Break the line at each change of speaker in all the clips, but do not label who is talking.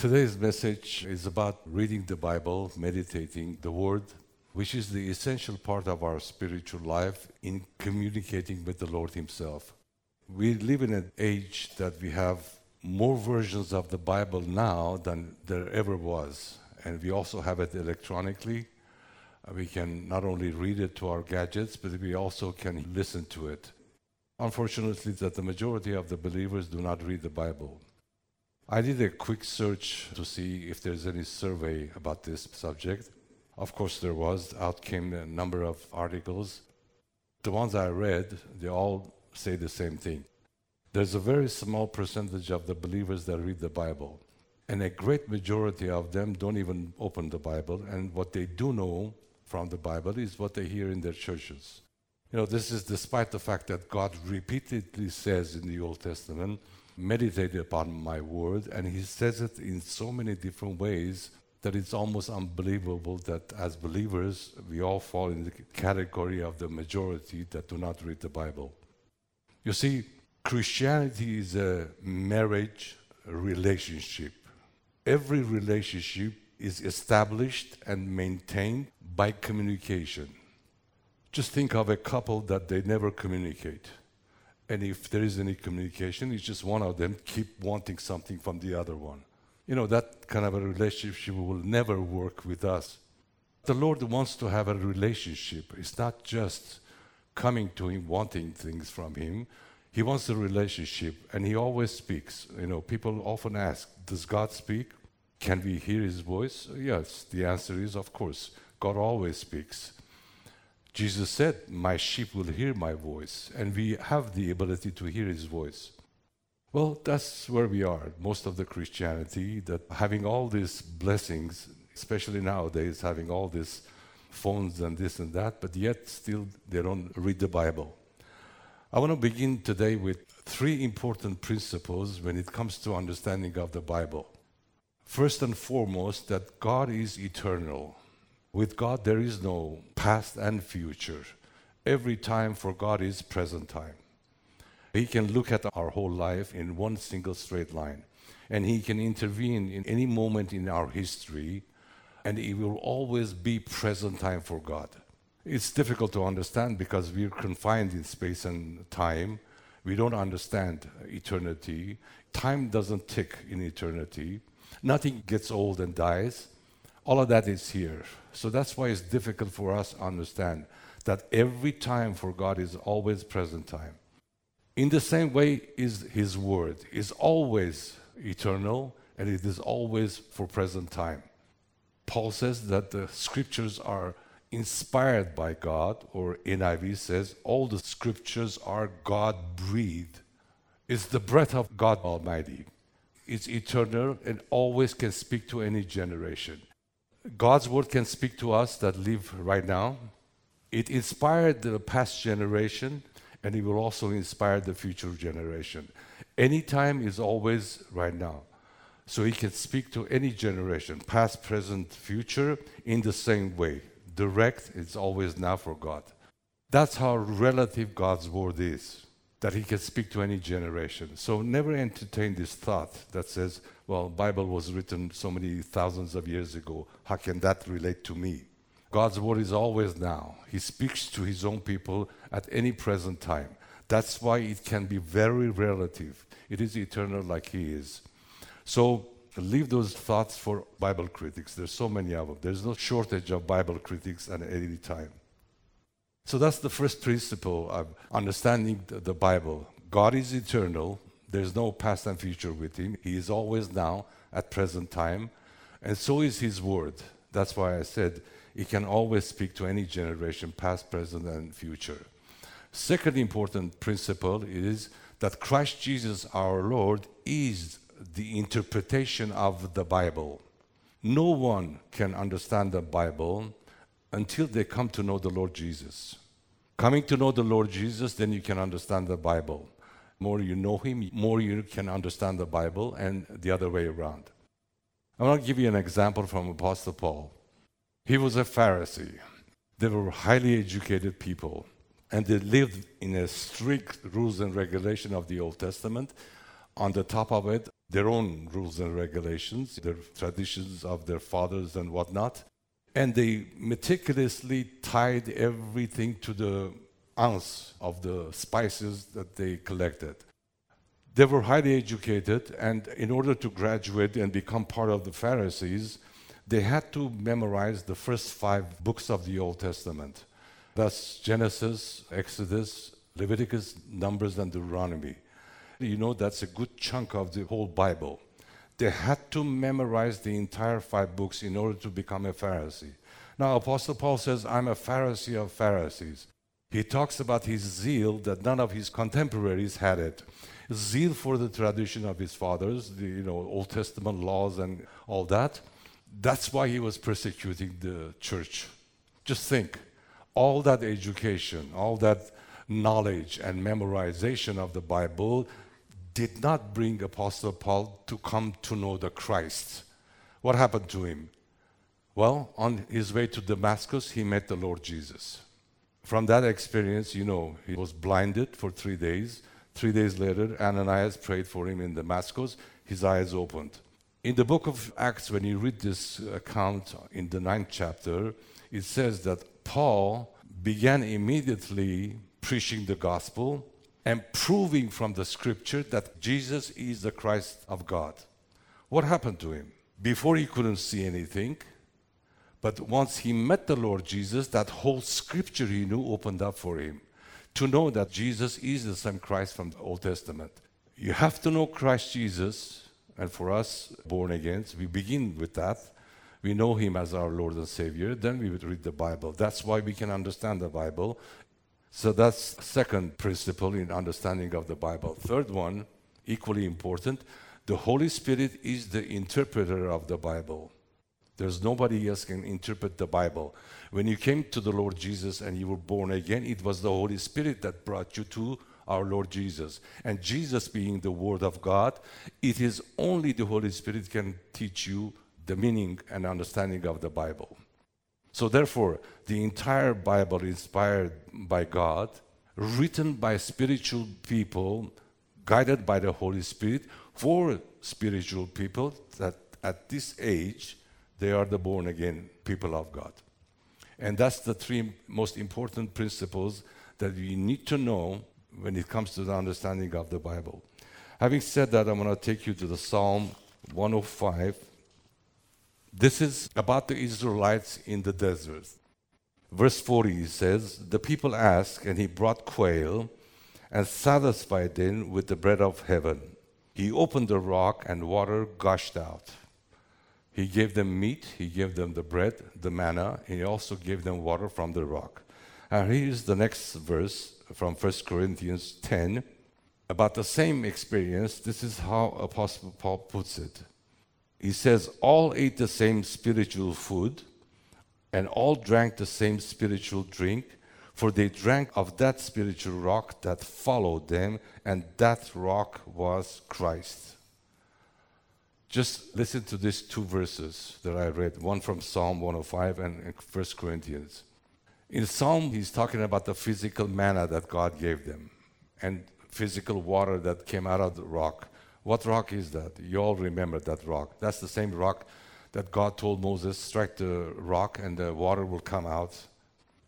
Today's message is about reading the Bible, meditating the Word, which is the essential part of our spiritual life in communicating with the Lord Himself. We live in an age that we have more versions of the Bible now than there ever was. And we also have it electronically. Uh, We can not only read it to our gadgets, but we also can listen to it. Unfortunately, that the majority of the believers do not read the Bible. I did a quick search to see if there's any survey about this subject. Of course, there was. Out came a number of articles. The ones I read, they all say the same thing. There's a very small percentage of the believers that read the Bible, and a great majority of them don't even open the Bible. And what they do know from the Bible is what they hear in their churches. You know, this is despite the fact that God repeatedly says in the Old Testament, meditate upon my word, and he says it in so many different ways that it's almost unbelievable that as believers, we all fall in the category of the majority that do not read the Bible. You see, Christianity is a marriage relationship. Every relationship is established and maintained by communication. Just think of a couple that they never communicate. And if there is any communication, it's just one of them keep wanting something from the other one. You know, that kind of a relationship will never work with us. The Lord wants to have a relationship. It's not just coming to Him, wanting things from Him. He wants a relationship, and He always speaks. You know, people often ask, Does God speak? Can we hear His voice? Yes, the answer is, of course. God always speaks. Jesus said, My sheep will hear my voice, and we have the ability to hear His voice. Well, that's where we are, most of the Christianity, that having all these blessings, especially nowadays, having all these phones and this and that, but yet still they don't read the Bible. I want to begin today with three important principles when it comes to understanding of the Bible. First and foremost, that God is eternal. With God, there is no past and future. Every time for God is present time. He can look at our whole life in one single straight line, and He can intervene in any moment in our history, and it will always be present time for God. It's difficult to understand because we're confined in space and time. We don't understand eternity. Time doesn't tick in eternity. Nothing gets old and dies. All of that is here. So that's why it's difficult for us to understand that every time for God is always present time. In the same way is his word is always eternal and it is always for present time. Paul says that the scriptures are inspired by God, or NIV says all the scriptures are God breathed. It's the breath of God Almighty. It's eternal and always can speak to any generation. God's word can speak to us that live right now. It inspired the past generation and it will also inspire the future generation. Anytime is always right now. So he can speak to any generation, past, present, future, in the same way. Direct, it's always now for God. That's how relative God's word is, that he can speak to any generation. So never entertain this thought that says, well, Bible was written so many thousands of years ago. How can that relate to me? God's word is always now. He speaks to his own people at any present time. That's why it can be very relative. It is eternal like he is. So leave those thoughts for Bible critics. There's so many of them. There's no shortage of Bible critics at any time. So that's the first principle of understanding the, Bible. God is eternal. There's no past and future with him. He is always now at present time. And so is his word. That's why I said he can always speak to any generation, past, present, and future. Second important principle is that Christ Jesus our Lord is the interpretation of the Bible. No one can understand the Bible until they come to know the Lord Jesus. Coming to know the Lord Jesus, then you can understand the Bible. More you know Him, more you can understand the Bible, and the other way around. I want to give you an example from Apostle Paul. He was a Pharisee. They were highly educated people, and they lived in a strict rules and regulation of the Old Testament. On the top of it, their own rules and regulations, their traditions of their fathers and whatnot. And they meticulously tied everything to the ounce of the spices that they collected. They were highly educated, and in order to graduate and become part of the Pharisees, they had to memorize the first five books of the Old Testament. That's Genesis, Exodus, Leviticus, Numbers, and Deuteronomy. You know, that's a good chunk of the whole Bible. They had to memorize the entire five books in order to become a Pharisee. Now, Apostle Paul says, I'm a Pharisee of Pharisees. He talks about his zeal that none of his contemporaries had it. Zeal for the tradition of his fathers, the you know, Old Testament laws and all that. That's why he was persecuting the church. Just think all that education, all that knowledge and memorization of the Bible did not bring Apostle Paul to come to know the Christ. What happened to him? Well, on his way to Damascus, he met the Lord Jesus. From that experience, you know, he was blinded for three days. Three days later, Ananias prayed for him in Damascus. His eyes opened. In the book of Acts, when you read this account in the ninth chapter, it says that Paul began immediately preaching the gospel and proving from the scripture that Jesus is the Christ of God. What happened to him? Before he couldn't see anything, but once he met the Lord Jesus, that whole scripture he knew opened up for him to know that Jesus is the same Christ from the Old Testament. You have to know Christ Jesus, and for us, born again, we begin with that. We know him as our Lord and Savior, then we would read the Bible. That's why we can understand the Bible. So that's second principle in understanding of the Bible. Third one, equally important, the Holy Spirit is the interpreter of the Bible. There's nobody else can interpret the Bible. When you came to the Lord Jesus and you were born again, it was the Holy Spirit that brought you to our Lord Jesus. And Jesus being the Word of God, it is only the Holy Spirit can teach you the meaning and understanding of the Bible. So therefore, the entire Bible inspired by God, written by spiritual people, guided by the Holy Spirit for spiritual people that at this age they are the born again people of God. And that's the three most important principles that we need to know when it comes to the understanding of the Bible. Having said that, I'm going to take you to the Psalm 105. This is about the Israelites in the desert. Verse 40 says, The people asked, and he brought quail and satisfied them with the bread of heaven. He opened the rock, and water gushed out. He gave them meat, he gave them the bread, the manna, he also gave them water from the rock. And here's the next verse from 1 Corinthians 10 about the same experience. This is how Apostle Paul puts it. He says, All ate the same spiritual food, and all drank the same spiritual drink, for they drank of that spiritual rock that followed them, and that rock was Christ. Just listen to these two verses that I read, one from Psalm 105 and 1 Corinthians. In Psalm, he's talking about the physical manna that God gave them and physical water that came out of the rock. What rock is that? You all remember that rock. That's the same rock that God told Moses, strike the rock and the water will come out.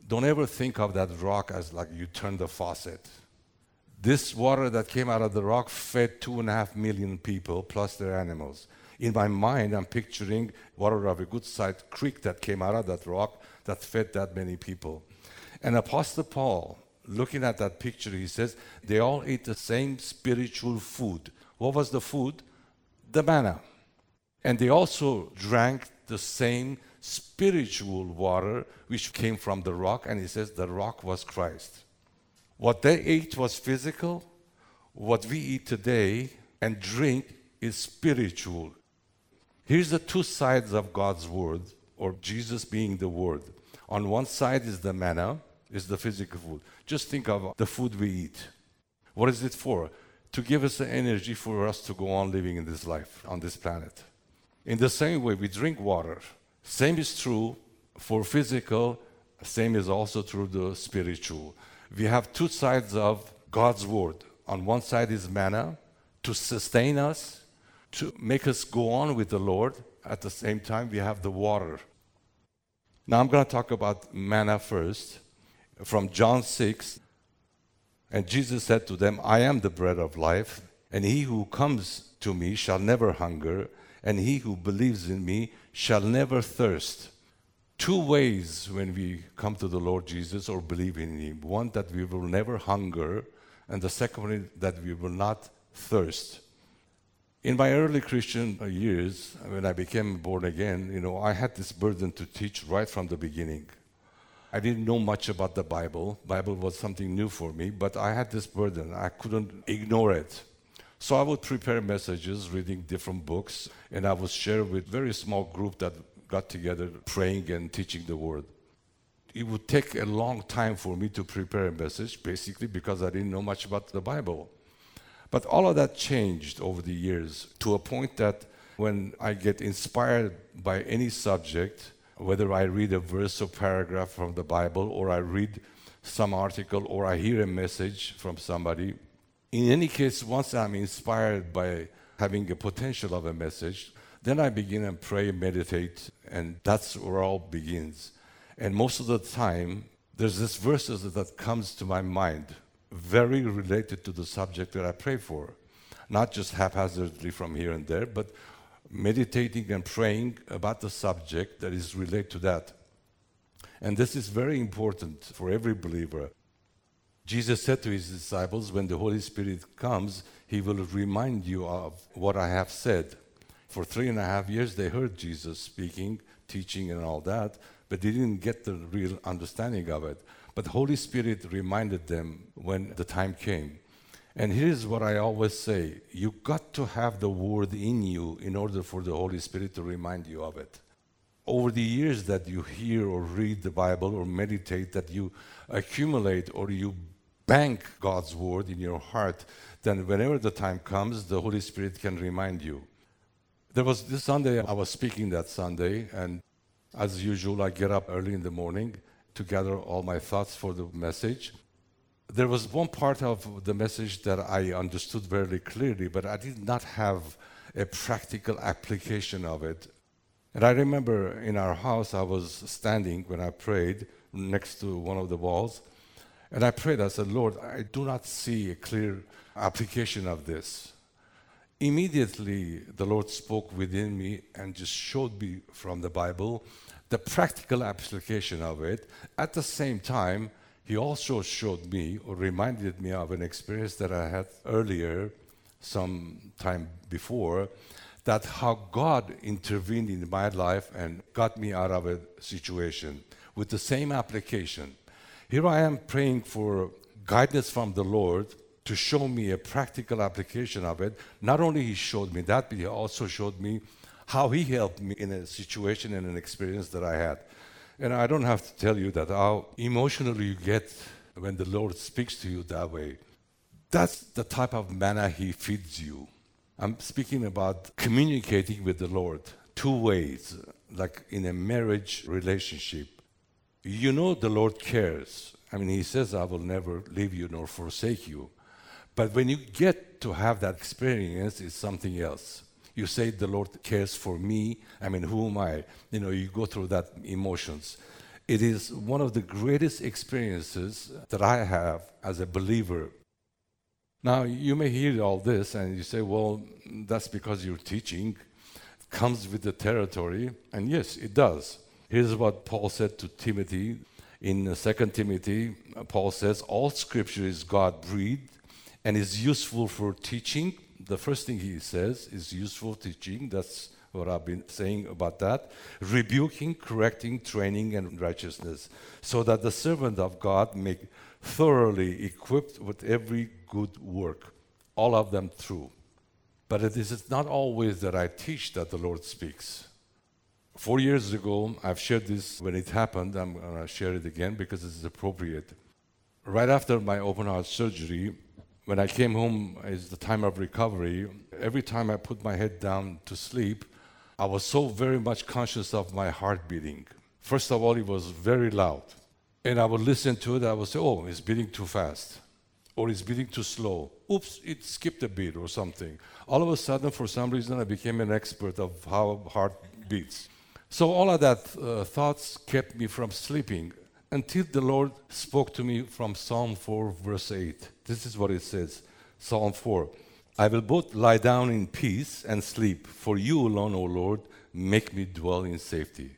Don't ever think of that rock as like you turn the faucet. This water that came out of the rock fed two and a half million people plus their animals. In my mind, I'm picturing water of a good sized creek that came out of that rock that fed that many people. And Apostle Paul, looking at that picture, he says, they all ate the same spiritual food. What was the food? The manna. And they also drank the same spiritual water which came from the rock, and he says the rock was Christ. What they ate was physical. What we eat today and drink is spiritual. Here's the two sides of God's word, or Jesus being the word. On one side is the manna, is the physical food. Just think of the food we eat. What is it for? To give us the energy for us to go on living in this life, on this planet. In the same way, we drink water. Same is true for physical, same is also true the spiritual we have two sides of God's word. On one side is manna to sustain us, to make us go on with the Lord. At the same time, we have the water. Now, I'm going to talk about manna first from John 6. And Jesus said to them, I am the bread of life, and he who comes to me shall never hunger, and he who believes in me shall never thirst. Two ways when we come to the Lord Jesus or believe in him one, that we will never hunger, and the second one, that we will not thirst. In my early Christian years, when I became born again, you know, I had this burden to teach right from the beginning. I didn't know much about the Bible. Bible was something new for me, but I had this burden. I couldn't ignore it. So I would prepare messages, reading different books, and I would share with very small group that got together praying and teaching the word. It would take a long time for me to prepare a message, basically because I didn't know much about the Bible. But all of that changed over the years to a point that when I get inspired by any subject, whether I read a verse or paragraph from the Bible, or I read some article, or I hear a message from somebody. In any case, once I'm inspired by having a potential of a message, then I begin and pray, meditate, and that's where all begins. And most of the time, there's this verses that comes to my mind, very related to the subject that I pray for. Not just haphazardly from here and there, but meditating and praying about the subject that is related to that. And this is very important for every believer. Jesus said to his disciples, When the Holy Spirit comes, he will remind you of what I have said. For three and a half years, they heard Jesus speaking, teaching, and all that, but they didn't get the real understanding of it. But the Holy Spirit reminded them when the time came. And here's what I always say you got to have the word in you in order for the Holy Spirit to remind you of it. Over the years that you hear or read the Bible or meditate, that you accumulate or you bank God's word in your heart, then whenever the time comes, the Holy Spirit can remind you. There was this Sunday, I was speaking that Sunday, and as usual, I get up early in the morning to gather all my thoughts for the message there was one part of the message that I understood very clearly, but I did not have a practical application of it. And I remember in our house, I was standing when I prayed next to one of the walls, and I prayed, I said, Lord, I do not see a clear application of this. Immediately, the Lord spoke within me and just showed me from the Bible the practical application of it. At the same time, he also showed me or reminded me of an experience that I had earlier, some time before, that how God intervened in my life and got me out of a situation with the same application. Here I am praying for guidance from the Lord to show me a practical application of it. Not only he showed me that, but he also showed me how he helped me in a situation and an experience that I had. And I don't have to tell you that how emotional you get when the Lord speaks to you that way. That's the type of manna He feeds you. I'm speaking about communicating with the Lord two ways, like in a marriage relationship. You know the Lord cares. I mean, He says, I will never leave you nor forsake you. But when you get to have that experience, it's something else you say the Lord cares for me. I mean, who am I? You know, you go through that emotions. It is one of the greatest experiences that I have as a believer. Now, you may hear all this and you say, well, that's because you're teaching. Comes with the territory. And yes, it does. Here's what Paul said to Timothy in 2 Timothy. Paul says, All scripture is God breathed and is useful for teaching, the first thing he says is useful teaching. That's what I've been saying about that. Rebuking, correcting, training, and righteousness, so that the servant of God may thoroughly equipped with every good work, all of them true. But it is not always that I teach that the Lord speaks. Four years ago, I've shared this when it happened. I'm going to share it again because it's appropriate. Right after my open heart surgery, when I came home, it's the time of recovery. Every time I put my head down to sleep, I was so very much conscious of my heart beating. First of all, it was very loud. And I would listen to it, I would say, oh, it's beating too fast. or it's beating too slow. Oops, it skipped a beat or something. All of a sudden, for some reason, I became an expert of how heart beats. So all of that uh, thoughts kept me from sleeping until the Lord spoke to me from Psalm 4, verse 8. This is what it says Psalm 4 I will both lie down in peace and sleep, for you alone, O Lord, make me dwell in safety.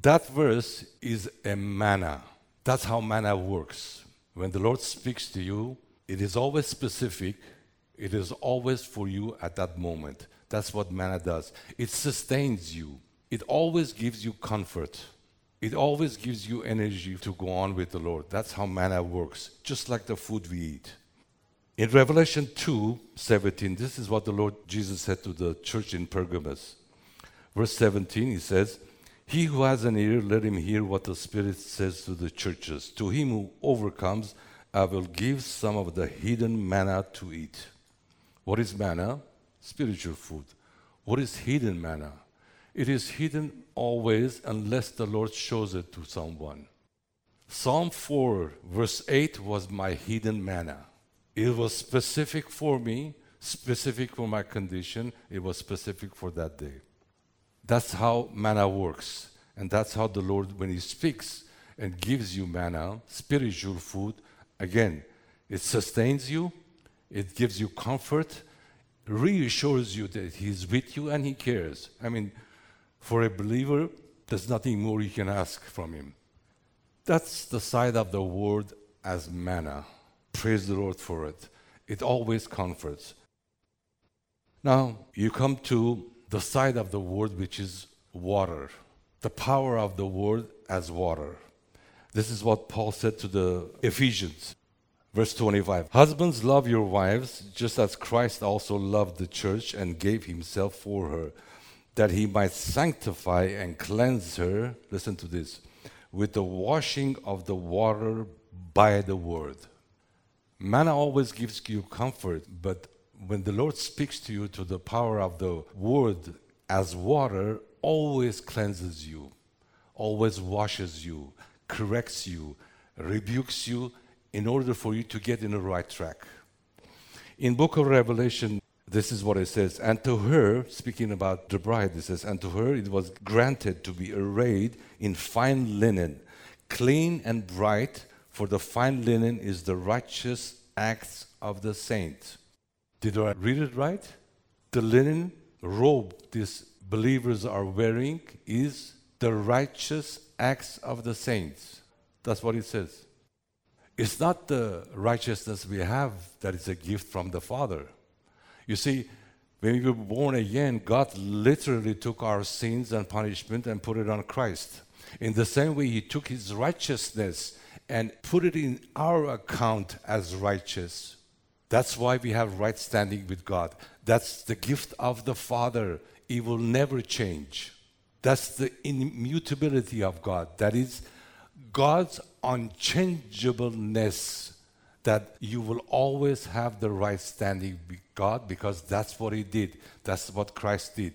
That verse is a manna. That's how manna works. When the Lord speaks to you, it is always specific, it is always for you at that moment. That's what manna does. It sustains you, it always gives you comfort. It always gives you energy to go on with the Lord. That's how manna works, just like the food we eat. In Revelation 2 17, this is what the Lord Jesus said to the church in Pergamos. Verse 17, he says, He who has an ear, let him hear what the Spirit says to the churches. To him who overcomes, I will give some of the hidden manna to eat. What is manna? Spiritual food. What is hidden manna? It is hidden always unless the Lord shows it to someone. Psalm 4, verse 8 was my hidden manna. It was specific for me, specific for my condition, it was specific for that day. That's how manna works. And that's how the Lord, when He speaks and gives you manna, spiritual food, again, it sustains you, it gives you comfort, reassures you that He's with you and He cares. I mean, for a believer, there's nothing more you can ask from him. That's the side of the word as manna. Praise the Lord for it. It always comforts. Now, you come to the side of the word which is water. The power of the word as water. This is what Paul said to the Ephesians. Verse 25 Husbands, love your wives, just as Christ also loved the church and gave himself for her that he might sanctify and cleanse her, listen to this, with the washing of the water by the word. Manna always gives you comfort, but when the Lord speaks to you to the power of the word as water, always cleanses you, always washes you, corrects you, rebukes you in order for you to get in the right track. In book of Revelation, this is what it says. And to her, speaking about the bride, it says, and to her it was granted to be arrayed in fine linen, clean and bright, for the fine linen is the righteous acts of the saints. Did I read it right? The linen robe these believers are wearing is the righteous acts of the saints. That's what it says. It's not the righteousness we have that is a gift from the Father. You see, when we were born again, God literally took our sins and punishment and put it on Christ. In the same way, He took His righteousness and put it in our account as righteous. That's why we have right standing with God. That's the gift of the Father. It will never change. That's the immutability of God. That is God's unchangeableness that you will always have the right standing with God because that's what He did. That's what Christ did.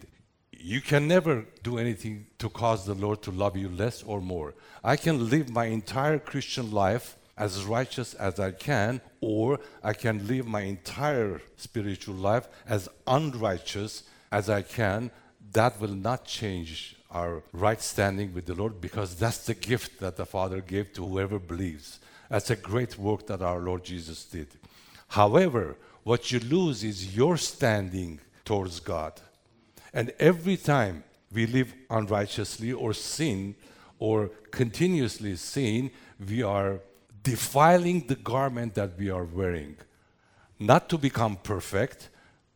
You can never do anything to cause the Lord to love you less or more. I can live my entire Christian life as righteous as I can, or I can live my entire spiritual life as unrighteous as I can. That will not change our right standing with the Lord because that's the gift that the Father gave to whoever believes. That's a great work that our Lord Jesus did. However, what you lose is your standing towards God. And every time we live unrighteously or sin or continuously sin, we are defiling the garment that we are wearing. Not to become perfect,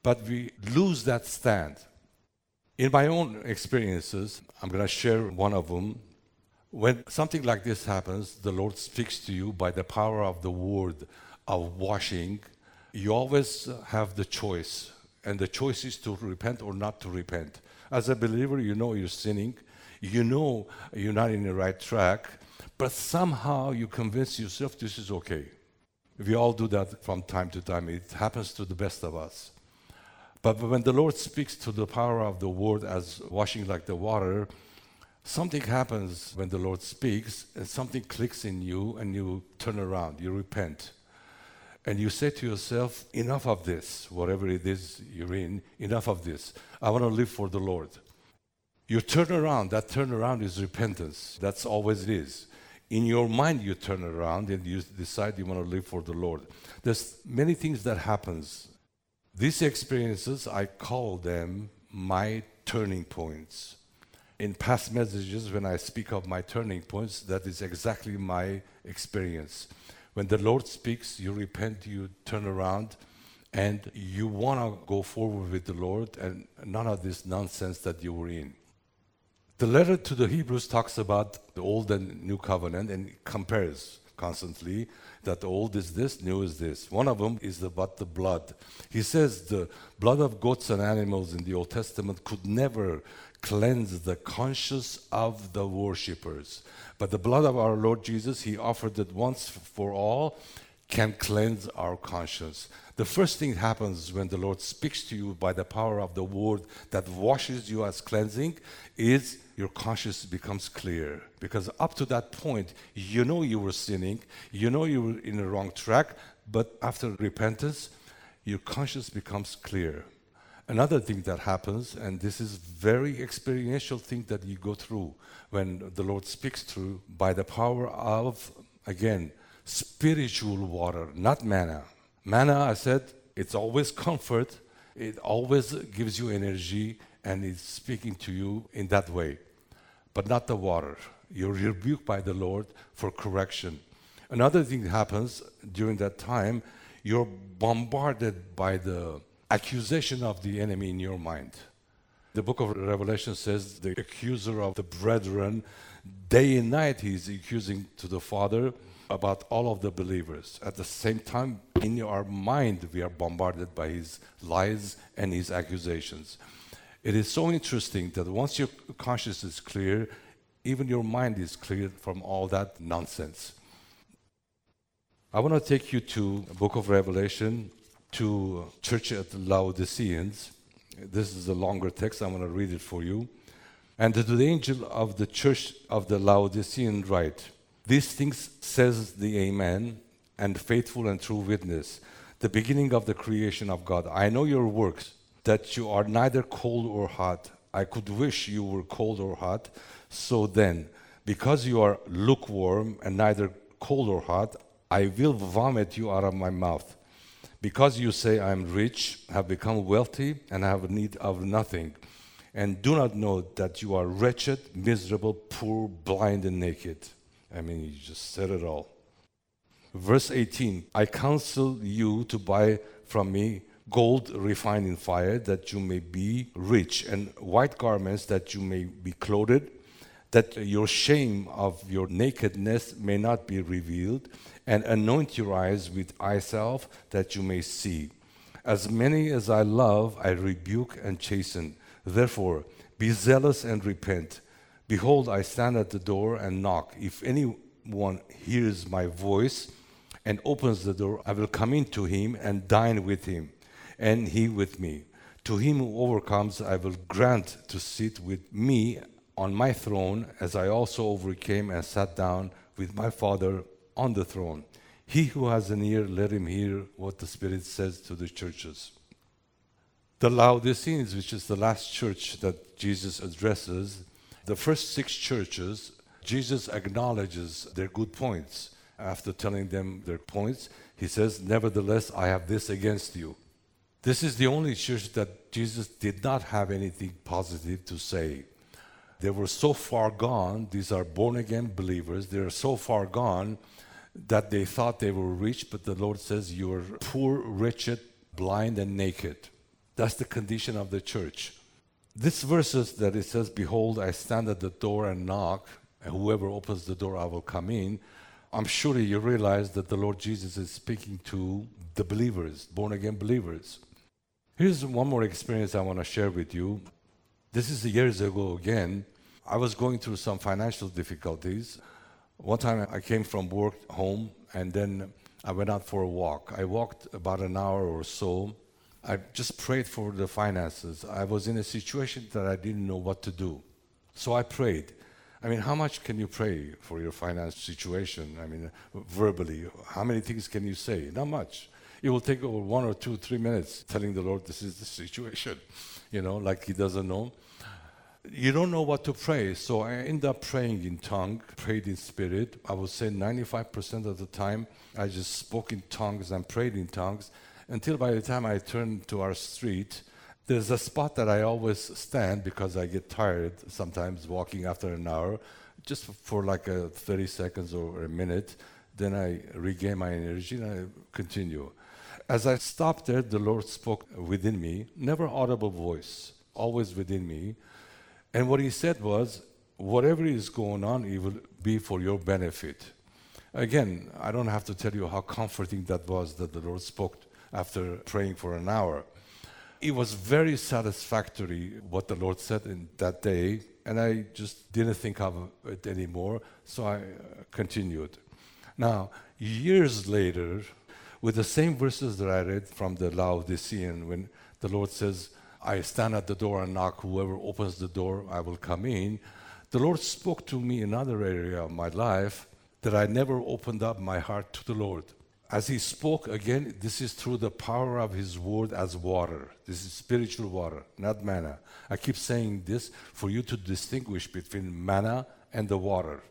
but we lose that stand. In my own experiences, I'm going to share one of them when something like this happens, the Lord speaks to you by the power of the word of washing. You always have the choice, and the choice is to repent or not to repent. As a believer, you know you're sinning, you know you're not in the right track, but somehow you convince yourself this is okay. We all do that from time to time. It happens to the best of us. But when the Lord speaks to the power of the word as washing like the water, something happens when the Lord speaks, and something clicks in you, and you turn around, you repent. And you say to yourself, enough of this, whatever it is you're in, enough of this. I want to live for the Lord. You turn around, that turnaround is repentance. That's always it is. In your mind, you turn around and you decide you want to live for the Lord. There's many things that happens. These experiences, I call them my turning points. In past messages, when I speak of my turning points, that is exactly my experience. When the Lord speaks, you repent, you turn around, and you want to go forward with the Lord, and none of this nonsense that you were in. The letter to the Hebrews talks about the old and new covenant and compares constantly that the old is this, new is this. One of them is about the blood. He says the blood of goats and animals in the Old Testament could never cleanse the conscience of the worshippers. But the blood of our Lord Jesus, He offered it once for all, can cleanse our conscience. The first thing that happens when the Lord speaks to you by the power of the word that washes you as cleansing is your conscience becomes clear. Because up to that point, you know you were sinning, you know you were in the wrong track, but after repentance, your conscience becomes clear. Another thing that happens, and this is very experiential thing that you go through when the Lord speaks through by the power of, again, spiritual water, not manna. Manna, I said, it's always comfort, it always gives you energy, and it's speaking to you in that way, but not the water. You're rebuked by the Lord for correction. Another thing that happens during that time, you're bombarded by the accusation of the enemy in your mind. The book of Revelation says the accuser of the brethren, day and night, he's accusing to the Father about all of the believers. At the same time, in our mind, we are bombarded by his lies and his accusations. It is so interesting that once your conscience is clear, even your mind is cleared from all that nonsense. I want to take you to the book of Revelation, to church at Laodiceans. This is a longer text. I'm going to read it for you. And to the angel of the church of the Laodicean write, These things says the Amen, and faithful and true witness, the beginning of the creation of God. I know your works, that you are neither cold or hot. I could wish you were cold or hot. So then, because you are lukewarm and neither cold or hot, I will vomit you out of my mouth. Because you say, I am rich, have become wealthy, and have need of nothing, and do not know that you are wretched, miserable, poor, blind, and naked. I mean, you just said it all. Verse 18 I counsel you to buy from me gold refined in fire, that you may be rich, and white garments, that you may be clothed, that your shame of your nakedness may not be revealed and anoint your eyes with eye salve that you may see. As many as I love, I rebuke and chasten. Therefore, be zealous and repent. Behold, I stand at the door and knock. If anyone hears my voice and opens the door, I will come in to him and dine with him, and he with me. To him who overcomes, I will grant to sit with me on my throne, as I also overcame and sat down with my Father on the throne. He who has an ear, let him hear what the Spirit says to the churches. The Laodiceans, which is the last church that Jesus addresses, the first six churches, Jesus acknowledges their good points. After telling them their points, he says, Nevertheless, I have this against you. This is the only church that Jesus did not have anything positive to say. They were so far gone, these are born again believers, they are so far gone that they thought they were rich, but the Lord says, You are poor, wretched, blind, and naked. That's the condition of the church. This verses that it says, Behold, I stand at the door and knock, and whoever opens the door, I will come in. I'm sure you realize that the Lord Jesus is speaking to the believers, born again believers. Here's one more experience I want to share with you. This is years ago again. I was going through some financial difficulties. One time I came from work home and then I went out for a walk. I walked about an hour or so. I just prayed for the finances. I was in a situation that I didn't know what to do. So I prayed. I mean, how much can you pray for your finance situation? I mean, verbally, how many things can you say? Not much. It will take over one or two, three minutes telling the Lord this is the situation, you know, like He doesn't know. You don't know what to pray, so I end up praying in tongue, prayed in spirit. I would say 95% of the time I just spoke in tongues and prayed in tongues until by the time I turned to our street, there's a spot that I always stand because I get tired sometimes walking after an hour, just for like a 30 seconds or a minute. Then I regain my energy and I continue. As I stopped there, the Lord spoke within me, never audible voice, always within me. And what He said was, whatever is going on, it will be for your benefit. Again, I don't have to tell you how comforting that was that the Lord spoke after praying for an hour. It was very satisfactory what the Lord said in that day, and I just didn't think of it anymore, so I continued. Now, years later, with the same verses that I read from the Laodicean, when the Lord says, I stand at the door and knock, whoever opens the door, I will come in. The Lord spoke to me in another area of my life that I never opened up my heart to the Lord. As He spoke again, this is through the power of His word as water. This is spiritual water, not manna. I keep saying this for you to distinguish between manna and the water.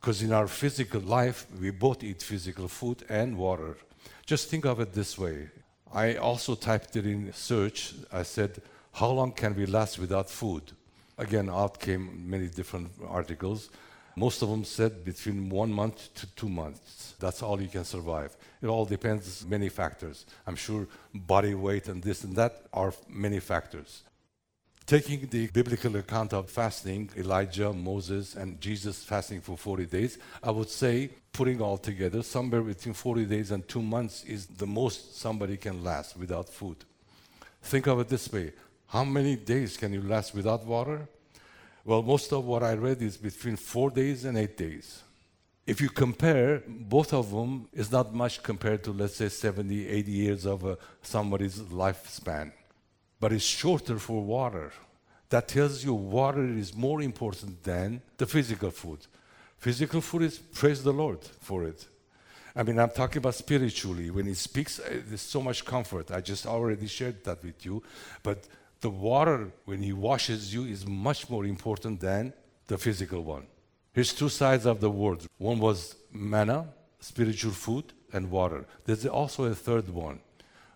Because in our physical life, we both eat physical food and water. Just think of it this way. I also typed it in search. I said, How long can we last without food? Again, out came many different articles. Most of them said between one month to two months. That's all you can survive. It all depends many factors. I'm sure body weight and this and that are many factors. Taking the biblical account of fasting, Elijah, Moses, and Jesus fasting for 40 days, I would say, putting all together, somewhere between 40 days and two months is the most somebody can last without food. Think of it this way how many days can you last without water? Well, most of what I read is between four days and eight days. If you compare, both of them is not much compared to, let's say, 70, 80 years of uh, somebody's lifespan but it's shorter for water. That tells you water is more important than the physical food. Physical food is praise the Lord for it. I mean, I'm talking about spiritually. When He speaks, uh, there's so much comfort. I just already shared that with you. But the water, when He washes you, is much more important than the physical one. Here's two sides of the word one was manna, spiritual food, and water. There's also a third one.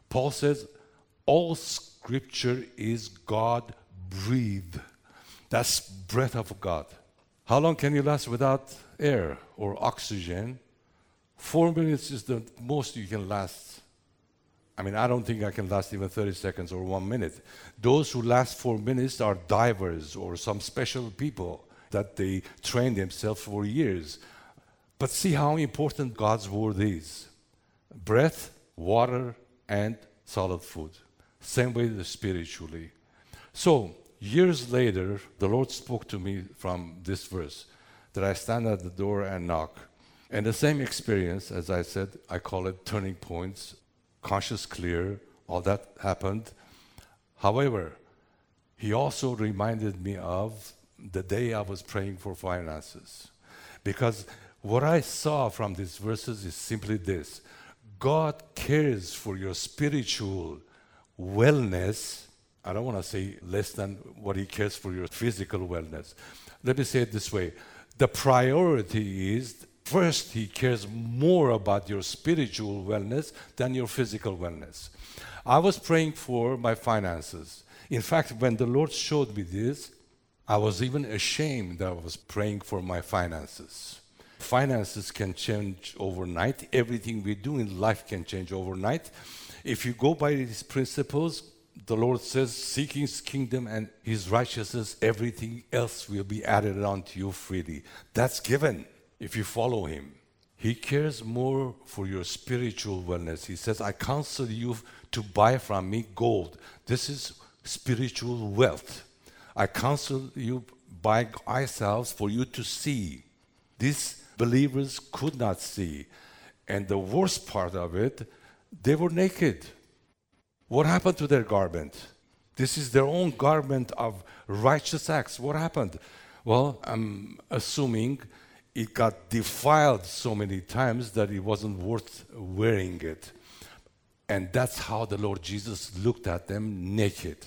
Paul says, all Scripture is God breathed. That's breath of God. How long can you last without air or oxygen? Four minutes is the most you can last. I mean, I don't think I can last even 30 seconds or one minute. Those who last four minutes are divers or some special people that they train themselves for years. But see how important God's word is breath, water, and solid food. Same way spiritually. So, years later, the Lord spoke to me from this verse that I stand at the door and knock. And the same experience, as I said, I call it turning points, conscious clear, all that happened. However, he also reminded me of the day I was praying for finances. Because what I saw from these verses is simply this God cares for your spiritual wellness, I don't want to say less than what He cares for your physical wellness. Let me say it this way the priority is first, He cares more about your spiritual wellness than your physical wellness. I was praying for my finances. In fact, when the Lord showed me this, I was even ashamed that I was praying for my finances. Finances can change overnight. Everything we do in life can change overnight. If you go by these principles, the Lord says, Seek his kingdom and his righteousness, everything else will be added unto you freely. That's given if you follow him. He cares more for your spiritual wellness. He says, I counsel you to buy from me gold. This is spiritual wealth. I counsel you buy eye salves for you to see. These believers could not see. And the worst part of it, they were naked. What happened to their garment? This is their own garment of righteous acts. What happened? Well, I'm assuming it got defiled so many times that it wasn't worth wearing it. And that's how the Lord Jesus looked at them naked.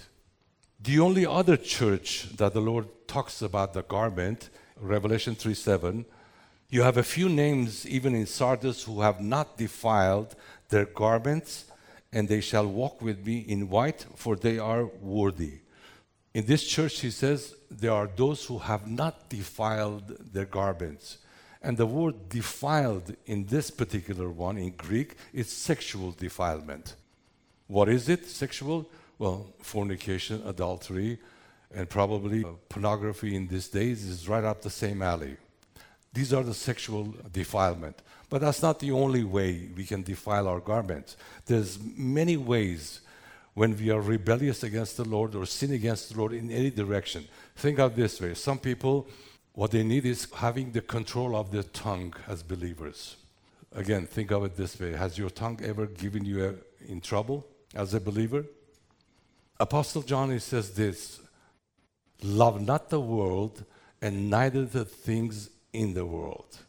The only other church that the Lord talks about the garment, Revelation 3 7, you have a few names even in Sardis who have not defiled their garments, and they shall walk with me in white, for they are worthy. In this church, he says, there are those who have not defiled their garments. And the word defiled in this particular one in Greek is sexual defilement. What is it? Sexual? Well, fornication, adultery, and probably pornography in these days is right up the same alley. These are the sexual defilement. But that's not the only way we can defile our garments. There's many ways when we are rebellious against the Lord or sin against the Lord in any direction. Think of this way. Some people, what they need is having the control of their tongue as believers. Again, think of it this way. Has your tongue ever given you a, in trouble as a believer? Apostle John says this, love not the world and neither the things in the world.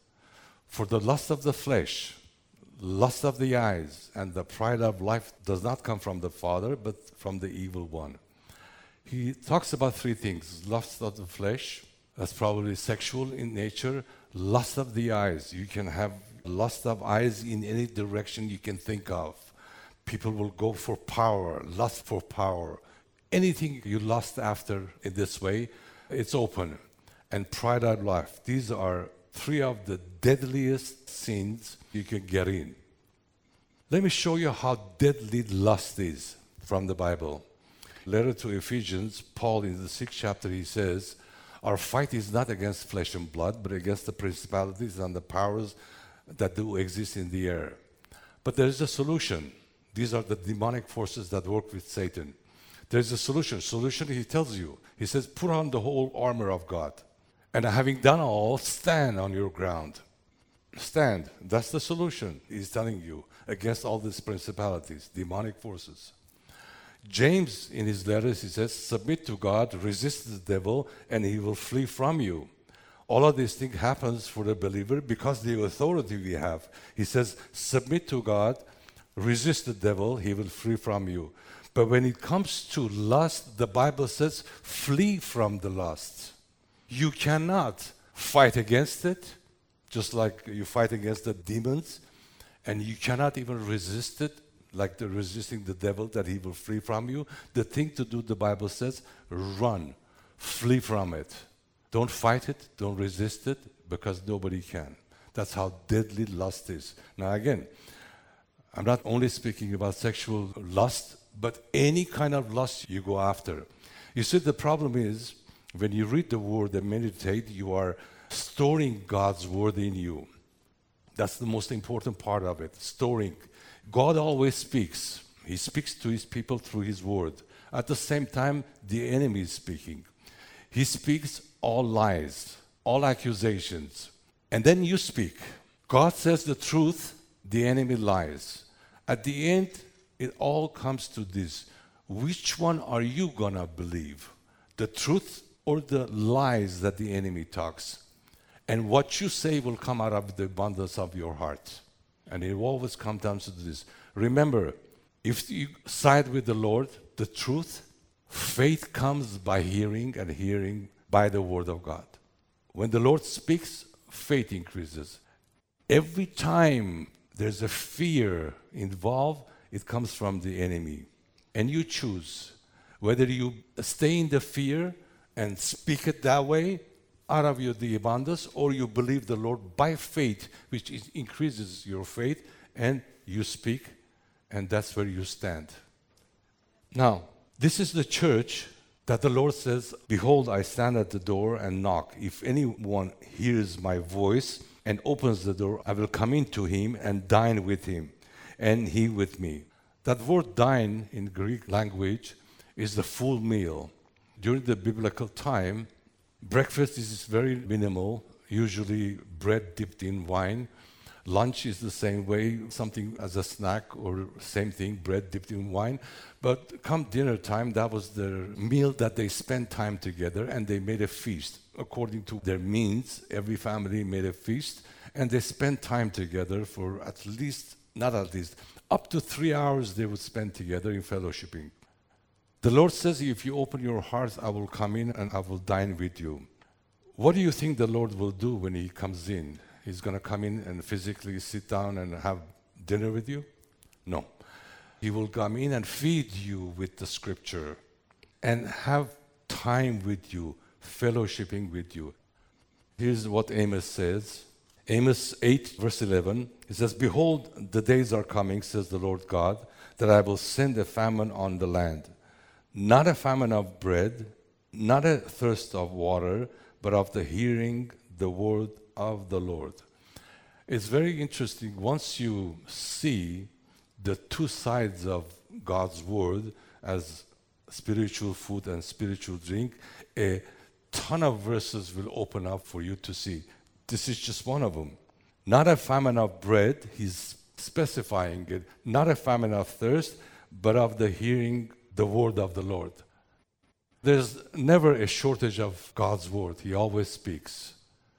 For the lust of the flesh, lust of the eyes, and the pride of life does not come from the Father, but from the evil one. He talks about three things lust of the flesh, that's probably sexual in nature, lust of the eyes. You can have lust of eyes in any direction you can think of. People will go for power, lust for power. Anything you lust after in this way, it's open and pride of life. These are three of the deadliest sins you can get in. Let me show you how deadly lust is from the Bible. Letter to Ephesians, Paul in the sixth chapter, he says, Our fight is not against flesh and blood, but against the principalities and the powers that do exist in the air. But there is a solution. These are the demonic forces that work with Satan. There's a solution. Solution, he tells you. He says, Put on the whole armor of God. And having done all, stand on your ground. Stand. That's the solution, he's telling you, against all these principalities, demonic forces. James, in his letters, he says, Submit to God, resist the devil, and he will flee from you. All of these things happens for the believer because the authority we have. He says, Submit to God, resist the devil, he will flee from you. But when it comes to lust, the Bible says, Flee from the lust. You cannot fight against it, just like you fight against the demons, and you cannot even resist it, like the resisting the devil that he will flee from you. The thing to do, the Bible says, run, flee from it. Don't fight it, don't resist it, because nobody can. That's how deadly lust is. Now, again, I'm not only speaking about sexual lust, but any kind of lust you go after. You see, the problem is when you read the word and meditate, you are storing God's word in you. That's the most important part of it, storing. God always speaks. He speaks to his people through his word. At the same time, the enemy is speaking. He speaks all lies, all accusations. And then you speak. God says the truth, the enemy lies. At the end, it all comes to this which one are you to believe? The truth or the lies that the enemy talks. And what you say will come out of the abundance of your heart. And it always comes down to this. Remember, if you side with the Lord, the truth, faith comes by hearing, and hearing by the word of God. When the Lord speaks, faith increases. Every time there's a fear involved, it comes from the enemy. And you choose whether you stay in the fear and speak it that way out of your, the abundance, or you believe the Lord by faith, which is, increases your faith, and you speak, and that's where you stand. Now, this is the church that the Lord says, Behold, I stand at the door and knock. If anyone hears my voice and opens the door, I will come into him and dine with him, and he with me. That word dine in Greek language is the full meal during the biblical time, breakfast is very minimal, usually bread dipped in wine. Lunch is the same way, something as a snack or same thing, bread dipped in wine. But come dinner time, that was their meal that they spent time together and they made a feast. According to their means, every family made a feast and they spent time together for at least, not at least, up to three hours they would spend together in fellowshipping. The Lord says, If you open your heart, I will come in and I will dine with you. What do you think the Lord will do when He comes in? He's going to come in and physically sit down and have dinner with you? No. He will come in and feed you with the scripture and have time with you, fellowshipping with you. Here's what Amos says Amos 8, verse 11. It says, Behold, the days are coming, says the Lord God, that I will send a famine on the land not a famine of bread, not a thirst of water, but of the hearing the word of the Lord. It's very interesting once you see the two sides of God's word as spiritual food and spiritual drink, a ton of verses will open up for you to see. This is just one of them. Not a famine of bread, he's specifying it, not a famine of thirst, but of the hearing the word of the Lord. There's never a shortage of God's word. He always speaks,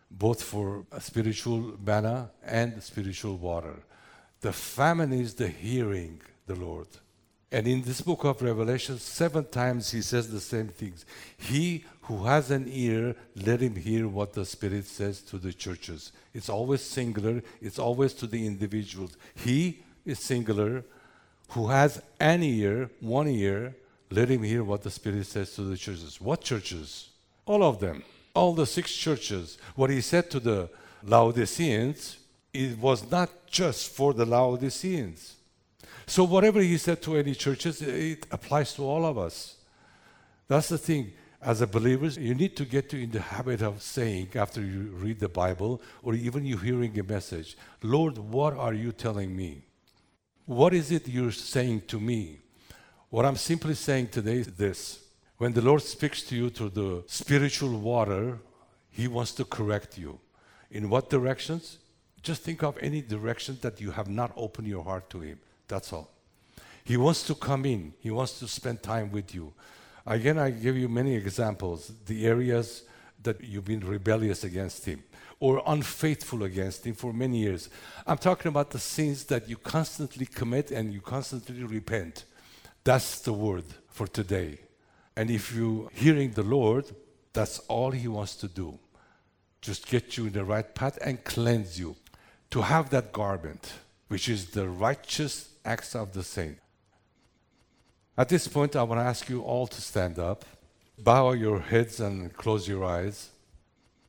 both for spiritual manna and spiritual water. The famine is the hearing the Lord. And in this book of Revelation, seven times he says the same things. He who has an ear, let him hear what the Spirit says to the churches. It's always singular, it's always to the individuals. He is singular, who has any ear, one ear, let him hear what the Spirit says to the churches. What churches? All of them. All the six churches. What he said to the Laodiceans, it was not just for the Laodiceans. So whatever he said to any churches, it applies to all of us. That's the thing. As a believers, you need to get in the habit of saying after you read the Bible or even you hearing a message, Lord, what are you telling me? What is it you're saying to me? What I'm simply saying today is this when the Lord speaks to you through the spiritual water, He wants to correct you. In what directions? Just think of any direction that you have not opened your heart to Him. That's all. He wants to come in, He wants to spend time with you. Again, I give you many examples, the areas that you've been rebellious against Him or unfaithful against Him for many years. I'm talking about the sins that you constantly commit and you constantly repent. That's the word for today. And if you're hearing the Lord, that's all He wants to do. Just get you in the right path and cleanse you. To have that garment, which is the righteous acts of the saint. At this point, I want to ask you all to stand up, bow your heads, and close your eyes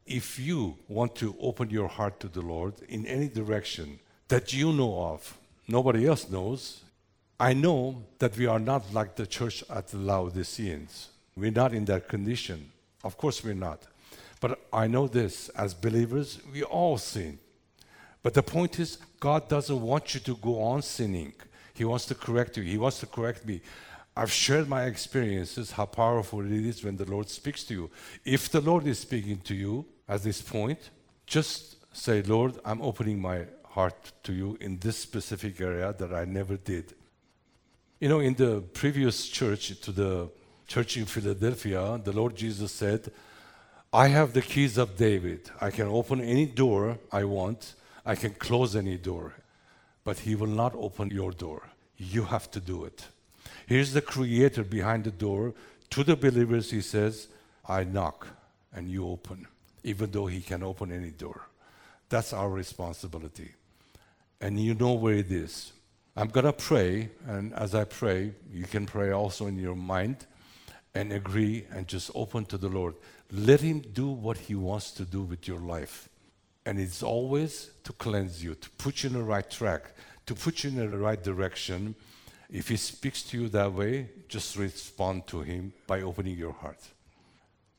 if you want to open your heart to the Lord in any direction that you know of, nobody else knows, I know that we are not like the church at the Laodiceans. We're not in that condition. Of course, we're not. But I know this as believers, we all sin. But the point is, God doesn't want you to go on sinning. He wants to correct you. He wants to correct me. I've shared my experiences, how powerful it is when the Lord speaks to you. If the Lord is speaking to you, at this point, just say, Lord, I'm opening my heart to you in this specific area that I never did. You know, in the previous church, to the church in Philadelphia, the Lord Jesus said, I have the keys of David. I can open any door I want, I can close any door, but He will not open your door. You have to do it. Here's the creator behind the door. To the believers, He says, I knock and you open even though He can open any door. That's our responsibility. And you know where it is. I'm going to pray, and as I pray, you can pray also in your mind and agree and just open to the Lord. Let Him do what He wants to do with your life. And it's always to cleanse you, to put you in the right track, to put you in the right direction. If He speaks to you that way, just respond to Him by opening your heart.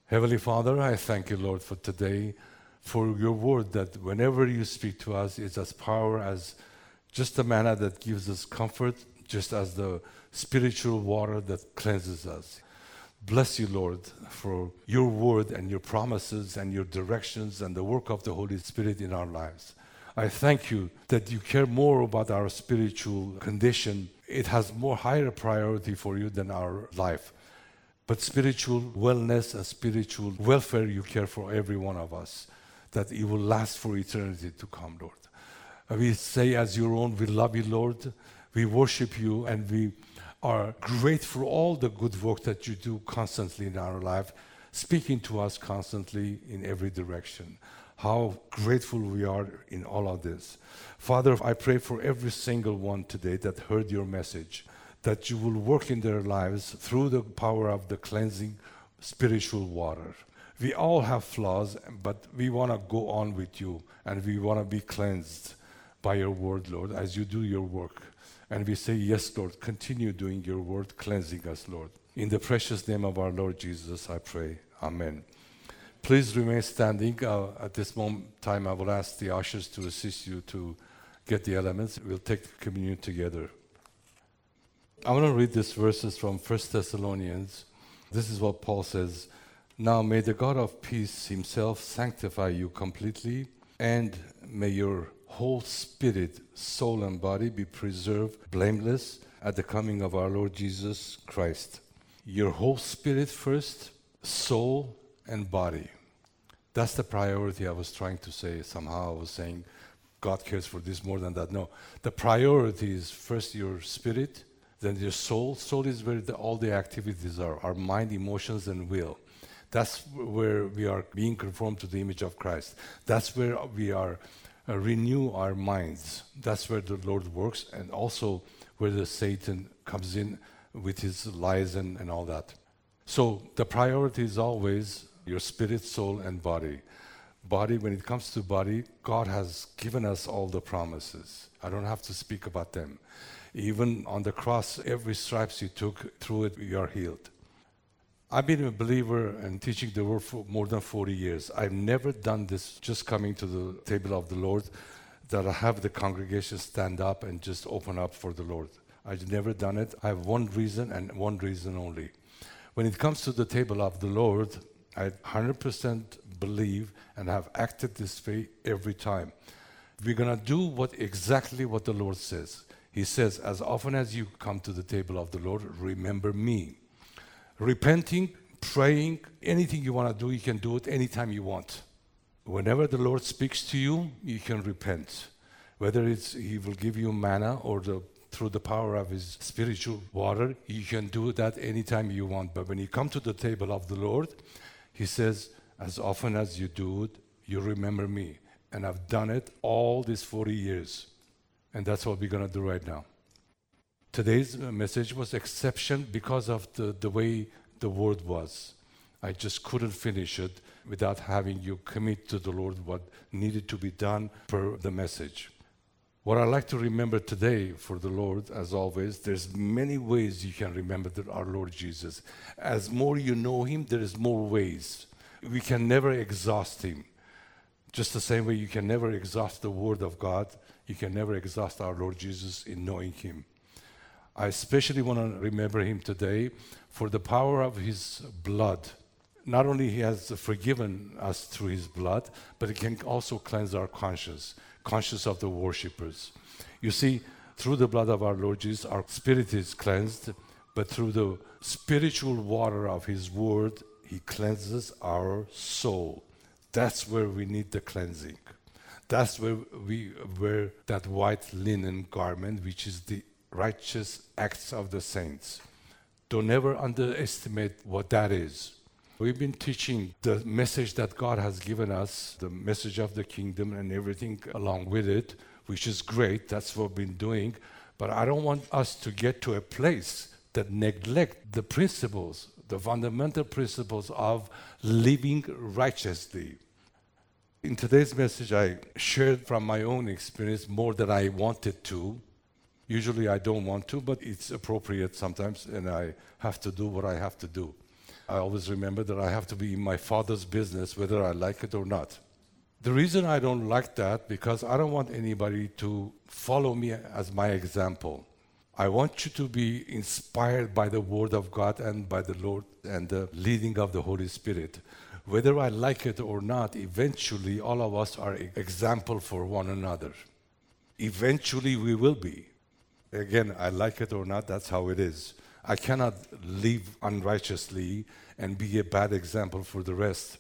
Heavenly Father, I thank you, Lord, for today, for your word that whenever you speak to us, it's as power as just the manna that gives us comfort, just as the spiritual water that cleanses us. Bless you, Lord, for your word and your promises and your directions and the work of the Holy Spirit in our lives. I thank you that you care more about our spiritual condition. It has more higher priority for you than our life. But spiritual wellness and spiritual welfare, you care for every one of us, that it will last for eternity to come, Lord. We say, as your own, we love you, Lord. We worship you, and we are grateful for all the good work that you do constantly in our life, speaking to us constantly in every direction. How grateful we are in all of this. Father, I pray for every single one today that heard your message, that you will work in their lives through the power of the cleansing spiritual water. We all have flaws, but we want to go on with you and we want to be cleansed by your word, Lord, as you do your work. And we say, Yes, Lord, continue doing your word, cleansing us, Lord. In the precious name of our Lord Jesus, I pray. Amen. Please remain standing. Uh, at this moment time, I will ask the ushers to assist you to get the elements. We'll take the communion together. I want to read these verses from 1 Thessalonians. This is what Paul says Now may the God of peace himself sanctify you completely, and may your whole spirit, soul, and body be preserved blameless at the coming of our Lord Jesus Christ. Your whole spirit first, soul, and body. That's the priority I was trying to say. Somehow I was saying God cares for this more than that. No, the priority is first your spirit, then your soul. Soul is where the, all the activities are our mind, emotions, and will. That's where we are being conformed to the image of Christ. That's where we are uh, renew our minds. That's where the Lord works, and also where the Satan comes in with his lies and, and all that. So the priority is always your spirit, soul, and body. Body, when it comes to body, God has given us all the promises. I don't have to speak about them. Even on the cross, every stripes you took, through it, you are healed. I've been a believer and teaching the word for more than 40 years. I've never done this just coming to the table of the Lord, that I have the congregation stand up and just open up for the Lord. I've never done it. I have one reason and one reason only. When it comes to the table of the Lord, I 100% believe and have acted this way every time. We're going to do what exactly what the Lord says. He says, As often as you come to the table of the Lord, remember me. Repenting, praying, anything you want to do, you can do it anytime you want. Whenever the Lord speaks to you, you can repent. Whether it's He will give you manna or the, through the power of His spiritual water, you can do that anytime you want. But when you come to the table of the Lord, He says, As often as you do it, you remember me. And I've done it all these 40 years. And that's what we're going to do right now. Today's message was exception because of the, the way the word was. I just couldn't finish it without having you commit to the Lord what needed to be done for the message. What I like to remember today for the Lord, as always, there's many ways you can remember our Lord Jesus. As more you know Him, there is more ways. We can never exhaust Him. Just the same way you can never exhaust the Word of God, you can never exhaust our Lord Jesus in knowing Him. I especially want to remember Him today for the power of His blood. Not only He has forgiven us through His blood, but He can also cleanse our conscience, conscience of the worshippers. You see, through the blood of our Lord Jesus, our spirit is cleansed, but through the spiritual water of His Word, He cleanses our soul. That's where we need the cleansing. That's where we wear that white linen garment, which is the righteous acts of the saints. Don't ever underestimate what that is. We've been teaching the message that God has given us, the message of the kingdom and everything along with it, which is great. That's what we've been doing. But I don't want us to get to a place that neglect the principles, the fundamental principles of living righteously in today's message, I shared from my own experience more than I wanted to. Usually I don't want to, but it's appropriate sometimes, and I have to do what I have to do. I always remember that I have to be in my father's business whether I like it or not. The reason I don't like that because I don't want anybody to follow me as my example. I want you to be inspired by the word of God and by the Lord and the leading of the Holy Spirit whether I like it or not, eventually all of us are example for one another. Eventually we will be. Again, I like it or not, that's how it is. I cannot live unrighteously and be a bad example for the rest.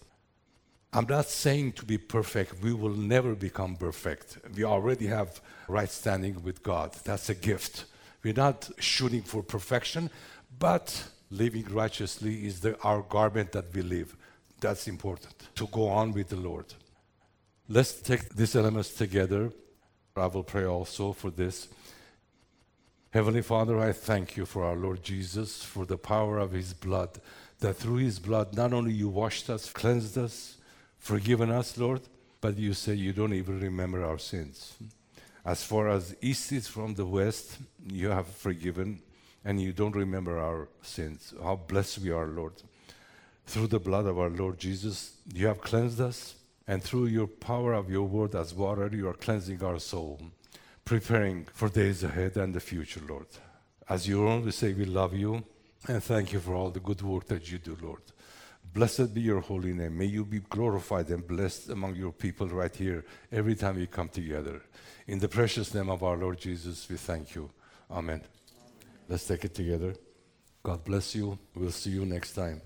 I'm not saying to be perfect. We will never become perfect. We already have right standing with God. That's a gift. We're not shooting for perfection, but living righteously is the, our garment that we live. That's important to go on with the Lord. Let's take these elements together. I will pray also for this. Heavenly Father, I thank you for our Lord Jesus, for the power of his blood, that through his blood, not only you washed us, cleansed us, forgiven us, Lord, but you say you don't even remember our sins. As far as east is from the west, you have forgiven, and you don't remember our sins. How blessed we are, Lord. Through the blood of our Lord Jesus, you have cleansed us, and through your power of your word as water, you are cleansing our soul, preparing for days ahead and the future, Lord. As you only say, we love you, and thank you for all the good work that you do, Lord. Blessed be your holy name. May you be glorified and blessed among your people right here every time we come together. In the precious name of our Lord Jesus, we thank you. Amen. Let's take it together. God bless you. We'll see you next time.